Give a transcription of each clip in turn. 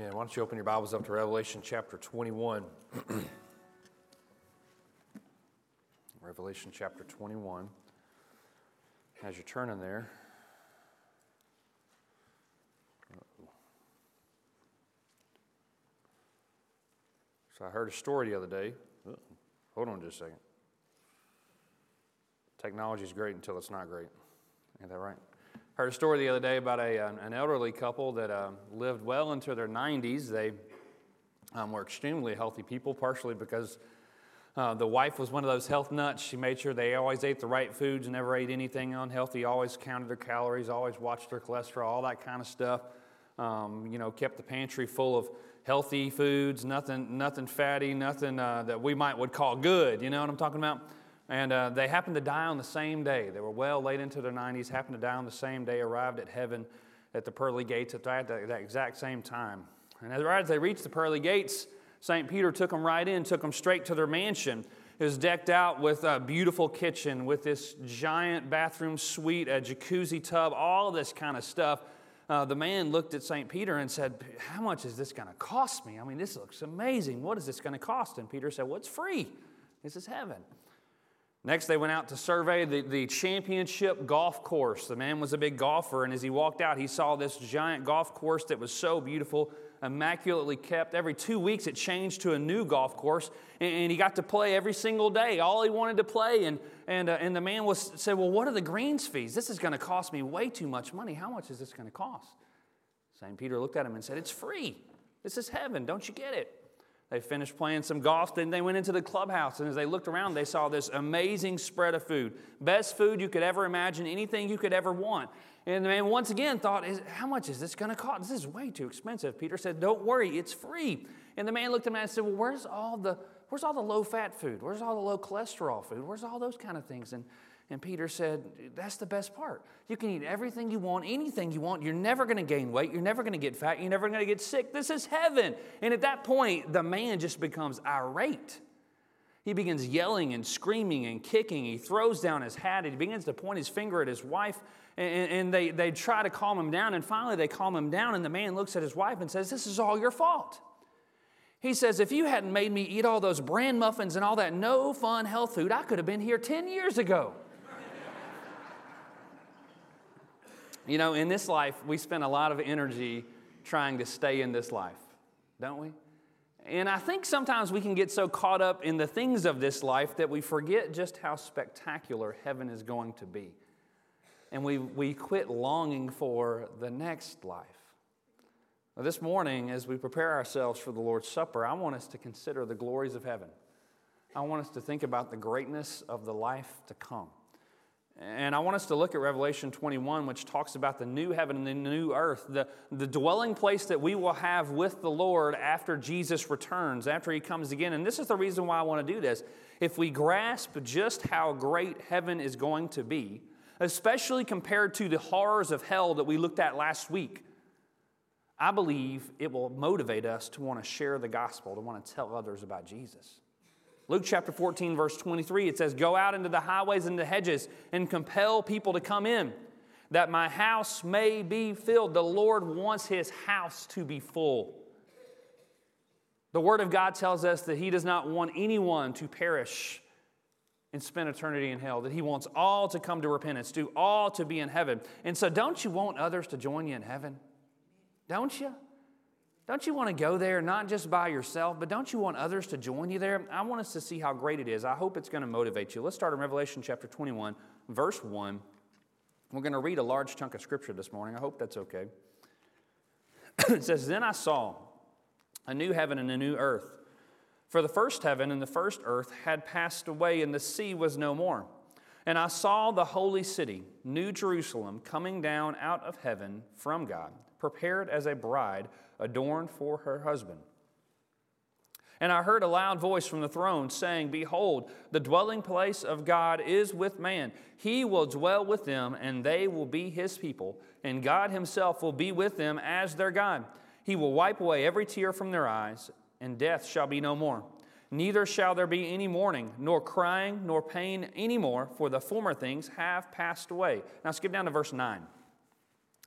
Amen. Why don't you open your Bibles up to Revelation chapter 21? Revelation chapter 21. As you're turning there, so I heard a story the other day. Hold on just a second. Technology is great until it's not great. Ain't that right? I heard a story the other day about a, an elderly couple that uh, lived well into their 90s. They um, were extremely healthy people, partially because uh, the wife was one of those health nuts. She made sure they always ate the right foods, never ate anything unhealthy, always counted their calories, always watched their cholesterol, all that kind of stuff. Um, you know, kept the pantry full of healthy foods, nothing, nothing fatty, nothing uh, that we might would call good. You know what I'm talking about? And uh, they happened to die on the same day. They were well late into their 90s, happened to die on the same day, arrived at heaven at the pearly gates at that, that exact same time. And as, right as they reached the pearly gates, St. Peter took them right in, took them straight to their mansion. It was decked out with a beautiful kitchen, with this giant bathroom suite, a jacuzzi tub, all this kind of stuff. Uh, the man looked at St. Peter and said, How much is this going to cost me? I mean, this looks amazing. What is this going to cost? And Peter said, Well, it's free. This is heaven. Next, they went out to survey the, the championship golf course. The man was a big golfer, and as he walked out, he saw this giant golf course that was so beautiful, immaculately kept. Every two weeks, it changed to a new golf course, and, and he got to play every single day, all he wanted to play. And, and, uh, and the man was, said, Well, what are the greens fees? This is going to cost me way too much money. How much is this going to cost? St. Peter looked at him and said, It's free. This is heaven. Don't you get it? They finished playing some golf, then they went into the clubhouse. And as they looked around, they saw this amazing spread of food. Best food you could ever imagine, anything you could ever want. And the man once again thought, How much is this going to cost? This is way too expensive. Peter said, Don't worry, it's free. And the man looked at him and said, Well, where's all the where's all the low fat food? Where's all the low cholesterol food? Where's all those kind of things? And and Peter said, That's the best part. You can eat everything you want, anything you want. You're never going to gain weight. You're never going to get fat. You're never going to get sick. This is heaven. And at that point, the man just becomes irate. He begins yelling and screaming and kicking. He throws down his hat. He begins to point his finger at his wife. And, and they, they try to calm him down. And finally, they calm him down. And the man looks at his wife and says, This is all your fault. He says, If you hadn't made me eat all those bran muffins and all that no fun health food, I could have been here 10 years ago. You know, in this life, we spend a lot of energy trying to stay in this life, don't we? And I think sometimes we can get so caught up in the things of this life that we forget just how spectacular heaven is going to be. And we, we quit longing for the next life. This morning, as we prepare ourselves for the Lord's Supper, I want us to consider the glories of heaven. I want us to think about the greatness of the life to come. And I want us to look at Revelation 21, which talks about the new heaven and the new earth, the, the dwelling place that we will have with the Lord after Jesus returns, after he comes again. And this is the reason why I want to do this. If we grasp just how great heaven is going to be, especially compared to the horrors of hell that we looked at last week, I believe it will motivate us to want to share the gospel, to want to tell others about Jesus. Luke chapter 14, verse 23, it says, Go out into the highways and the hedges and compel people to come in, that my house may be filled. The Lord wants his house to be full. The Word of God tells us that He does not want anyone to perish and spend eternity in hell, that He wants all to come to repentance, to all to be in heaven. And so, don't you want others to join you in heaven? Don't you? Don't you want to go there, not just by yourself, but don't you want others to join you there? I want us to see how great it is. I hope it's going to motivate you. Let's start in Revelation chapter 21, verse 1. We're going to read a large chunk of scripture this morning. I hope that's okay. it says, Then I saw a new heaven and a new earth. For the first heaven and the first earth had passed away, and the sea was no more. And I saw the holy city, New Jerusalem, coming down out of heaven from God, prepared as a bride adorned for her husband. And I heard a loud voice from the throne saying, Behold, the dwelling place of God is with man. He will dwell with them, and they will be his people, and God himself will be with them as their God. He will wipe away every tear from their eyes, and death shall be no more. Neither shall there be any mourning, nor crying, nor pain any more, for the former things have passed away. Now skip down to verse 9.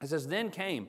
It says, Then came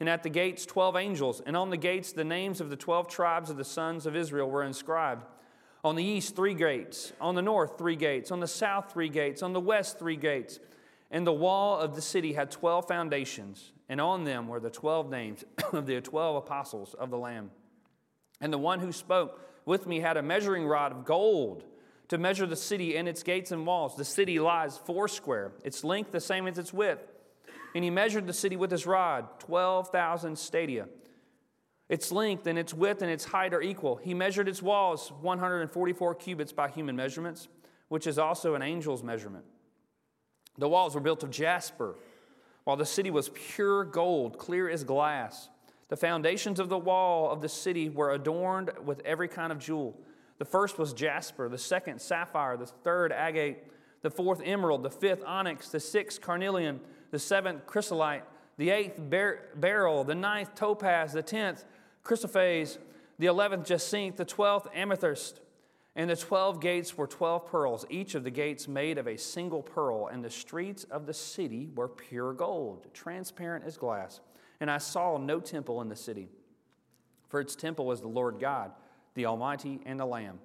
and at the gates, 12 angels, and on the gates, the names of the 12 tribes of the sons of Israel were inscribed. On the east, three gates. On the north, three gates. On the south, three gates. On the west, three gates. And the wall of the city had 12 foundations, and on them were the 12 names of the 12 apostles of the Lamb. And the one who spoke with me had a measuring rod of gold to measure the city and its gates and walls. The city lies foursquare, its length the same as its width. And he measured the city with his rod, 12,000 stadia. Its length and its width and its height are equal. He measured its walls, 144 cubits by human measurements, which is also an angel's measurement. The walls were built of jasper, while the city was pure gold, clear as glass. The foundations of the wall of the city were adorned with every kind of jewel. The first was jasper, the second, sapphire, the third, agate, the fourth, emerald, the fifth, onyx, the sixth, carnelian the seventh chrysolite, the eighth ber- beryl, the ninth topaz, the tenth chrysoprase, the eleventh jacinth, the twelfth amethyst. And the twelve gates were twelve pearls, each of the gates made of a single pearl. And the streets of the city were pure gold, transparent as glass. And I saw no temple in the city, for its temple was the Lord God, the Almighty, and the Lamb.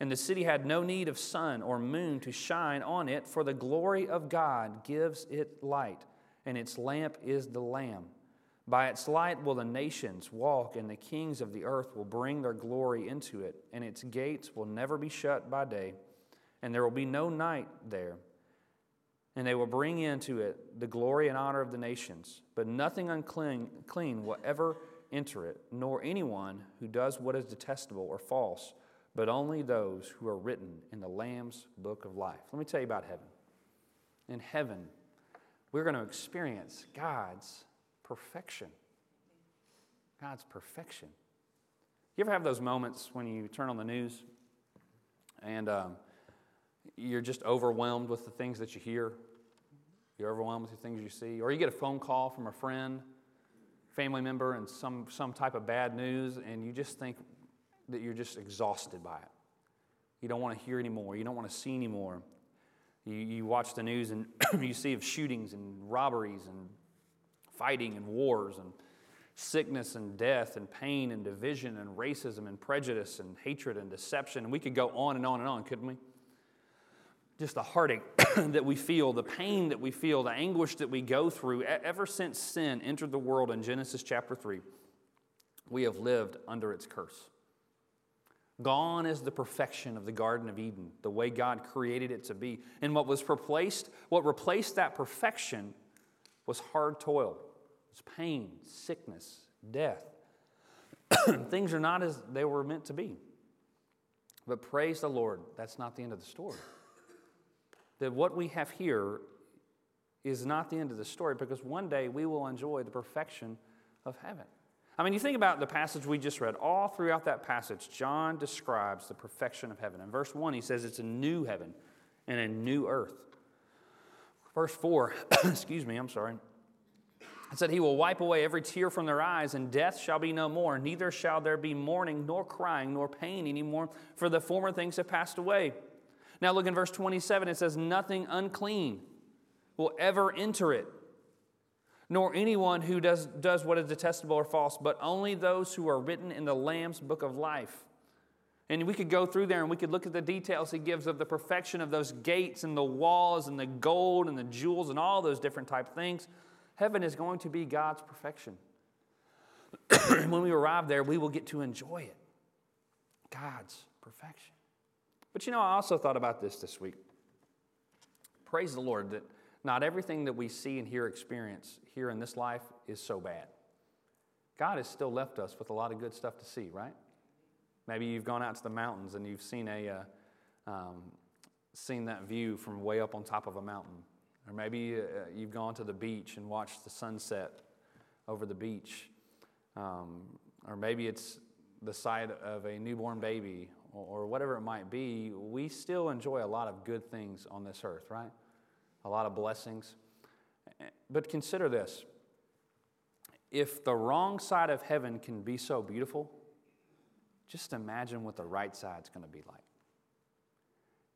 And the city had no need of sun or moon to shine on it, for the glory of God gives it light, and its lamp is the Lamb. By its light will the nations walk, and the kings of the earth will bring their glory into it, and its gates will never be shut by day, and there will be no night there. And they will bring into it the glory and honor of the nations, but nothing unclean clean will ever enter it, nor anyone who does what is detestable or false but only those who are written in the Lamb's book of life. Let me tell you about heaven. In heaven, we're going to experience God's perfection. God's perfection. You ever have those moments when you turn on the news and um, you're just overwhelmed with the things that you hear? You're overwhelmed with the things you see? Or you get a phone call from a friend, family member, and some, some type of bad news, and you just think, that you're just exhausted by it. You don't want to hear anymore. You don't want to see anymore. You, you watch the news and you see of shootings and robberies and fighting and wars and sickness and death and pain and division and racism and prejudice and hatred and deception. We could go on and on and on, couldn't we? Just the heartache that we feel, the pain that we feel, the anguish that we go through ever since sin entered the world in Genesis chapter 3. We have lived under its curse. Gone is the perfection of the Garden of Eden, the way God created it to be. And what was replaced, what replaced that perfection was hard toil. It's pain, sickness, death. Things are not as they were meant to be. But praise the Lord, that's not the end of the story. That what we have here is not the end of the story because one day we will enjoy the perfection of heaven. I mean, you think about the passage we just read, all throughout that passage, John describes the perfection of heaven. In verse 1, he says it's a new heaven and a new earth. Verse 4, excuse me, I'm sorry. It said, He will wipe away every tear from their eyes, and death shall be no more. Neither shall there be mourning, nor crying, nor pain anymore, for the former things have passed away. Now look in verse 27, it says, Nothing unclean will ever enter it nor anyone who does, does what is detestable or false, but only those who are written in the Lamb's book of life. And we could go through there and we could look at the details he gives of the perfection of those gates and the walls and the gold and the jewels and all those different type of things. Heaven is going to be God's perfection. when we arrive there, we will get to enjoy it. God's perfection. But you know, I also thought about this this week. Praise the Lord that not everything that we see and hear experience here in this life is so bad. God has still left us with a lot of good stuff to see, right? Maybe you've gone out to the mountains and you've seen a uh, um, seen that view from way up on top of a mountain, or maybe uh, you've gone to the beach and watched the sunset over the beach, um, or maybe it's the sight of a newborn baby or, or whatever it might be, we still enjoy a lot of good things on this earth, right? A lot of blessings. But consider this if the wrong side of heaven can be so beautiful, just imagine what the right side's going to be like.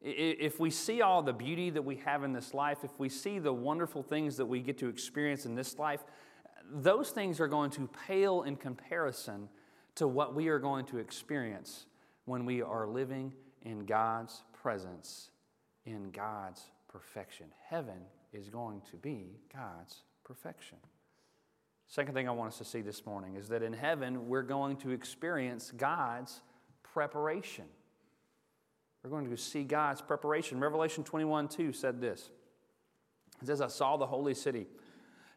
If we see all the beauty that we have in this life, if we see the wonderful things that we get to experience in this life, those things are going to pale in comparison to what we are going to experience when we are living in God's presence, in God's perfection. Heaven is going to be God's perfection. Second thing I want us to see this morning is that in heaven, we're going to experience God's preparation. We're going to see God's preparation. Revelation 21 2 said this It says, I saw the holy city,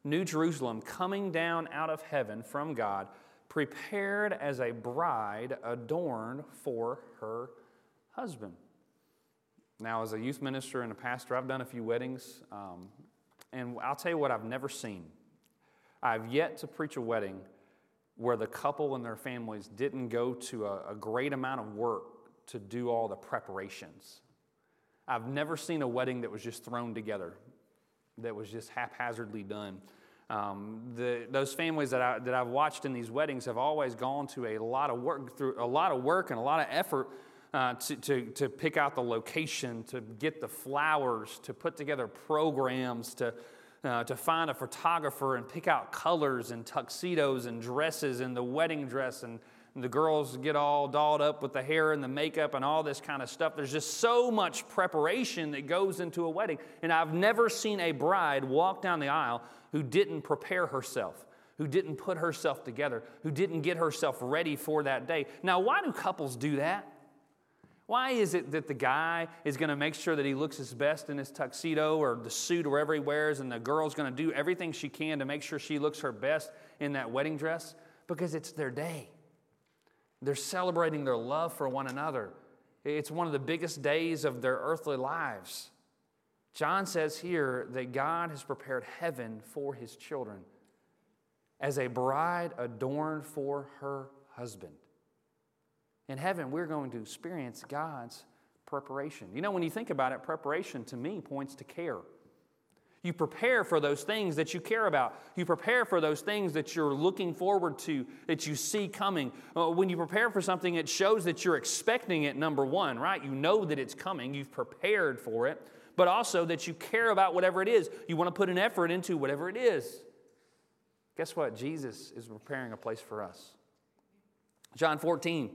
New Jerusalem, coming down out of heaven from God, prepared as a bride adorned for her husband. Now, as a youth minister and a pastor, I've done a few weddings, um, and I'll tell you what I've never seen. I've yet to preach a wedding where the couple and their families didn't go to a, a great amount of work to do all the preparations. I've never seen a wedding that was just thrown together, that was just haphazardly done. Um, the, those families that, I, that I've watched in these weddings have always gone to a lot of work, through a lot of work and a lot of effort uh, to, to, to pick out the location, to get the flowers, to put together programs, to, uh, to find a photographer and pick out colors and tuxedos and dresses and the wedding dress and the girls get all dolled up with the hair and the makeup and all this kind of stuff. There's just so much preparation that goes into a wedding. And I've never seen a bride walk down the aisle who didn't prepare herself, who didn't put herself together, who didn't get herself ready for that day. Now, why do couples do that? Why is it that the guy is going to make sure that he looks his best in his tuxedo or the suit or whatever he wears, and the girl's going to do everything she can to make sure she looks her best in that wedding dress? Because it's their day. They're celebrating their love for one another. It's one of the biggest days of their earthly lives. John says here that God has prepared heaven for his children as a bride adorned for her husband. In heaven, we're going to experience God's preparation. You know, when you think about it, preparation to me points to care. You prepare for those things that you care about. You prepare for those things that you're looking forward to, that you see coming. Uh, when you prepare for something, it shows that you're expecting it, number one, right? You know that it's coming, you've prepared for it, but also that you care about whatever it is. You want to put an effort into whatever it is. Guess what? Jesus is preparing a place for us. John 14.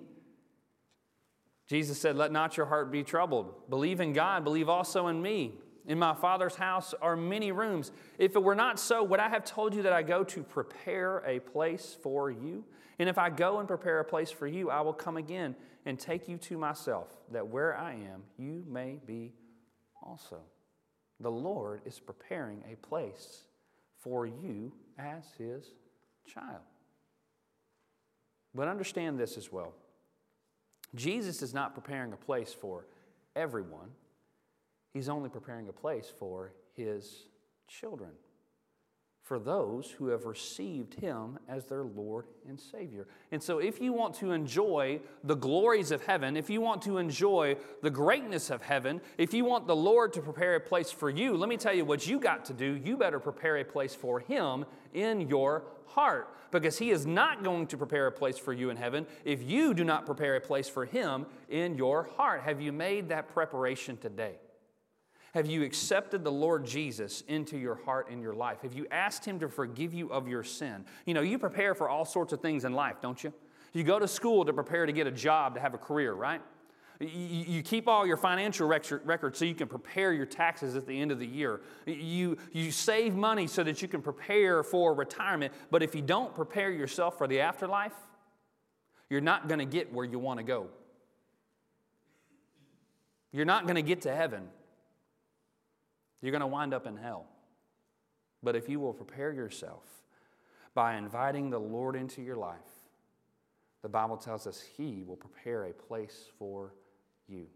Jesus said, Let not your heart be troubled. Believe in God, believe also in me. In my Father's house are many rooms. If it were not so, would I have told you that I go to prepare a place for you? And if I go and prepare a place for you, I will come again and take you to myself, that where I am, you may be also. The Lord is preparing a place for you as his child. But understand this as well Jesus is not preparing a place for everyone. He's only preparing a place for his children, for those who have received him as their Lord and Savior. And so, if you want to enjoy the glories of heaven, if you want to enjoy the greatness of heaven, if you want the Lord to prepare a place for you, let me tell you what you got to do. You better prepare a place for him in your heart because he is not going to prepare a place for you in heaven if you do not prepare a place for him in your heart. Have you made that preparation today? Have you accepted the Lord Jesus into your heart and your life? Have you asked Him to forgive you of your sin? You know, you prepare for all sorts of things in life, don't you? You go to school to prepare to get a job, to have a career, right? You, keep all your financial records so you can prepare your taxes at the end of the year. You, you save money so that you can prepare for retirement. But if you don't prepare yourself for the afterlife, you're not going to get where you want to go. You're not going to get to heaven you're going to wind up in hell. But if you will prepare yourself by inviting the Lord into your life, the Bible tells us He will prepare a place for you.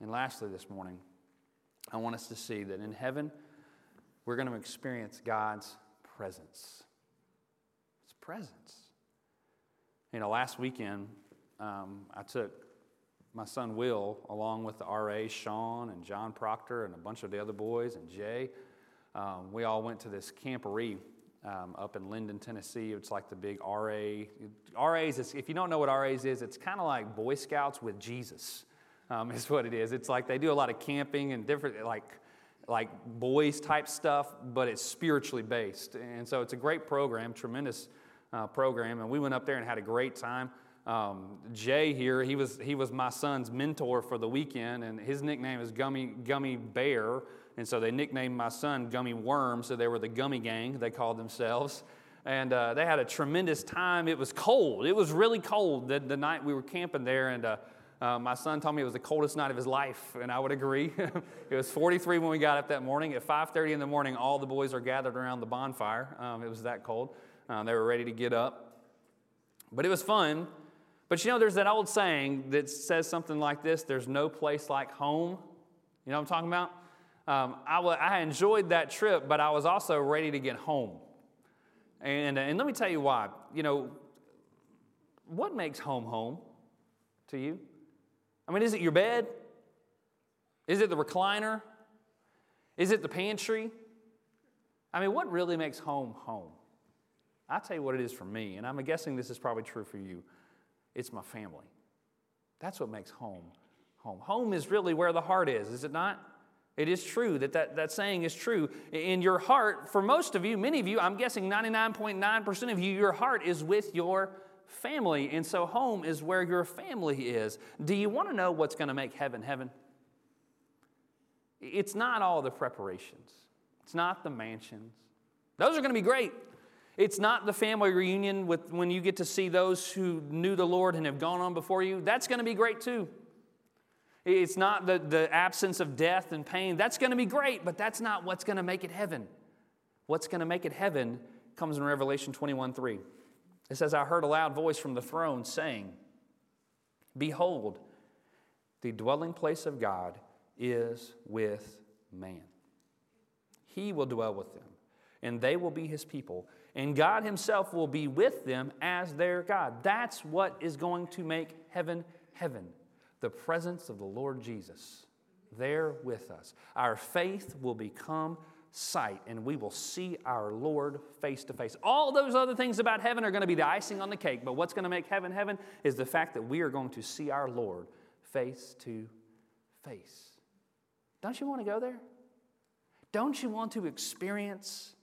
And lastly, this morning, I want us to see that in heaven, we're going to experience God's presence. His presence. You know, last weekend, um, I took my son Will, along with the RA, Sean and John Proctor, and a bunch of the other boys, and Jay. Um, we all went to this camporee um, up in Linden, Tennessee. It's like the big RA. RAs, is, if you don't know what RAs is, it's kind of like Boy Scouts with Jesus, um, is what it is. It's like they do a lot of camping and different, like, like boys type stuff, but it's spiritually based. And so it's a great program, tremendous uh, program. And we went up there and had a great time. Um, Jay here, he was, he was my son's mentor for the weekend, and his nickname is Gummy, Gummy Bear. And so they nicknamed my son Gummy Worm, so they were the Gummy Gang, they called themselves. And uh, they had a tremendous time. It was cold. It was really cold the, the night we were camping there. And uh, uh, my son told me it was the coldest night of his life, and I would agree. it was 43 when we got up that morning. At 5:30 in the morning, all the boys are gathered around the bonfire. Um, it was that cold. Uh, they were ready to get up, but it was fun. But you know, there's that old saying that says something like this: "There's no place like home." You know what I'm talking about? Um, I, w- I enjoyed that trip, but I was also ready to get home. And, and let me tell you why. You know, what makes home home to you? I mean, is it your bed? Is it the recliner? Is it the pantry? I mean, what really makes home home? I'll tell you what it is for me, and I'm guessing this is probably true for you. It's my family. That's what makes home home. Home is really where the heart is, is it not? It is true that, that that saying is true. In your heart, for most of you, many of you, I'm guessing 99.9% of you, your heart is with your family. And so home is where your family is. Do you want to know what's going to make heaven heaven? It's not all the preparations, it's not the mansions. Those are going to be great. It's not the family reunion with when you get to see those who knew the Lord and have gone on before you. That's going to be great too. It's not the, the absence of death and pain. That's going to be great, but that's not what's going to make it heaven. What's going to make it heaven comes in Revelation 21 3. It says, I heard a loud voice from the throne saying, Behold, the dwelling place of God is with man. He will dwell with them, and they will be his people, and God himself will be with them as their God. That's what is going to make heaven heaven the presence of the Lord Jesus there with us. Our faith will become sight and we will see our Lord face to face. All those other things about heaven are going to be the icing on the cake, but what's going to make heaven heaven is the fact that we are going to see our Lord face to face. Don't you want to go there? Don't you want to experience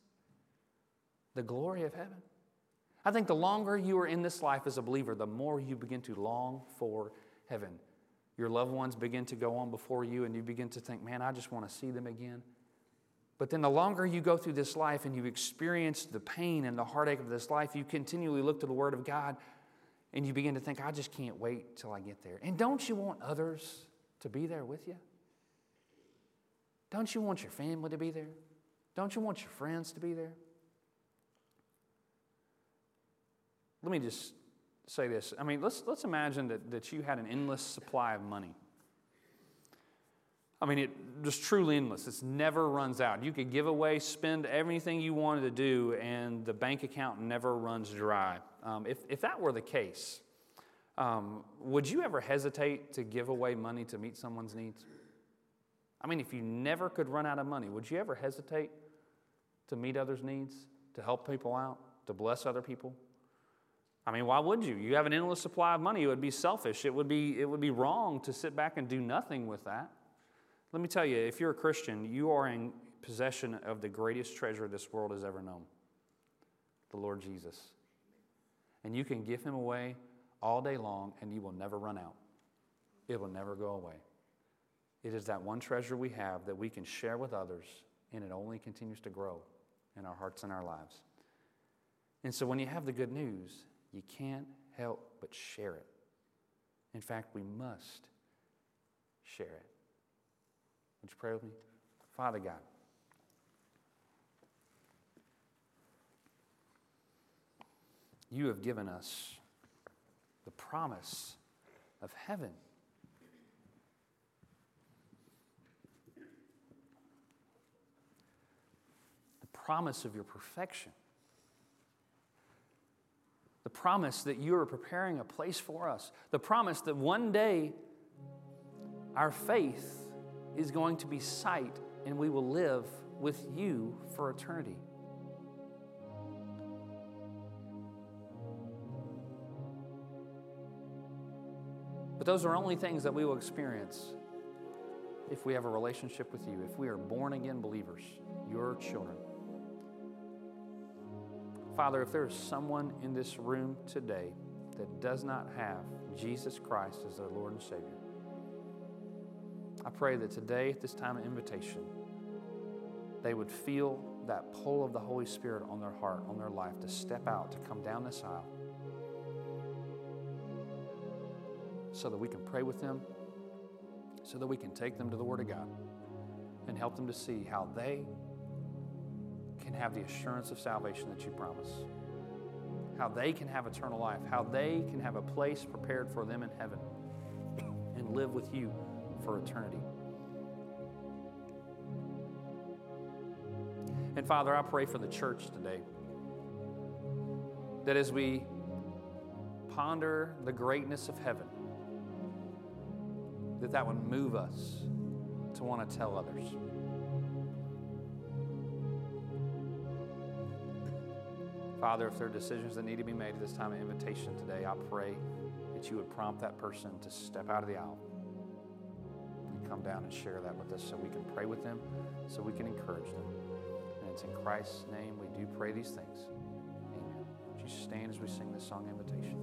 the glory of heaven? I think the longer you are in this life as a believer, the more you begin to long for heaven. Your loved ones begin to go on before you, and you begin to think, man, I just want to see them again. But then the longer you go through this life and you experience the pain and the heartache of this life, you continually look to the Word of God and you begin to think, I just can't wait till I get there. And don't you want others to be there with you? Don't you want your family to be there? Don't you want your friends to be there? Let me just say this. I mean, let's, let's imagine that, that you had an endless supply of money. I mean, it just truly endless. It never runs out. You could give away, spend everything you wanted to do, and the bank account never runs dry. Um, if, if that were the case, um, would you ever hesitate to give away money to meet someone's needs? I mean, if you never could run out of money, would you ever hesitate to meet others' needs, to help people out, to bless other people? I mean, why would you? You have an endless supply of money. It would be selfish. It would be, it would be wrong to sit back and do nothing with that. Let me tell you, if you're a Christian, you are in possession of the greatest treasure this world has ever known the Lord Jesus. And you can give him away all day long, and you will never run out. It will never go away. It is that one treasure we have that we can share with others, and it only continues to grow in our hearts and our lives. And so when you have the good news, you can't help but share it. In fact, we must share it. Would you pray with me? Father God, you have given us the promise of heaven. The promise of your perfection. Promise that you are preparing a place for us. The promise that one day our faith is going to be sight and we will live with you for eternity. But those are only things that we will experience if we have a relationship with you, if we are born again believers, your children. Father, if there is someone in this room today that does not have Jesus Christ as their Lord and Savior, I pray that today, at this time of invitation, they would feel that pull of the Holy Spirit on their heart, on their life, to step out, to come down this aisle, so that we can pray with them, so that we can take them to the Word of God and help them to see how they can have the assurance of salvation that you promise, how they can have eternal life, how they can have a place prepared for them in heaven and live with you for eternity. And Father, I pray for the church today that as we ponder the greatness of heaven, that that would move us to want to tell others. Father, if there are decisions that need to be made at this time of invitation today, I pray that you would prompt that person to step out of the aisle and come down and share that with us so we can pray with them, so we can encourage them. And it's in Christ's name we do pray these things. Amen. Would you stand as we sing this song invitation?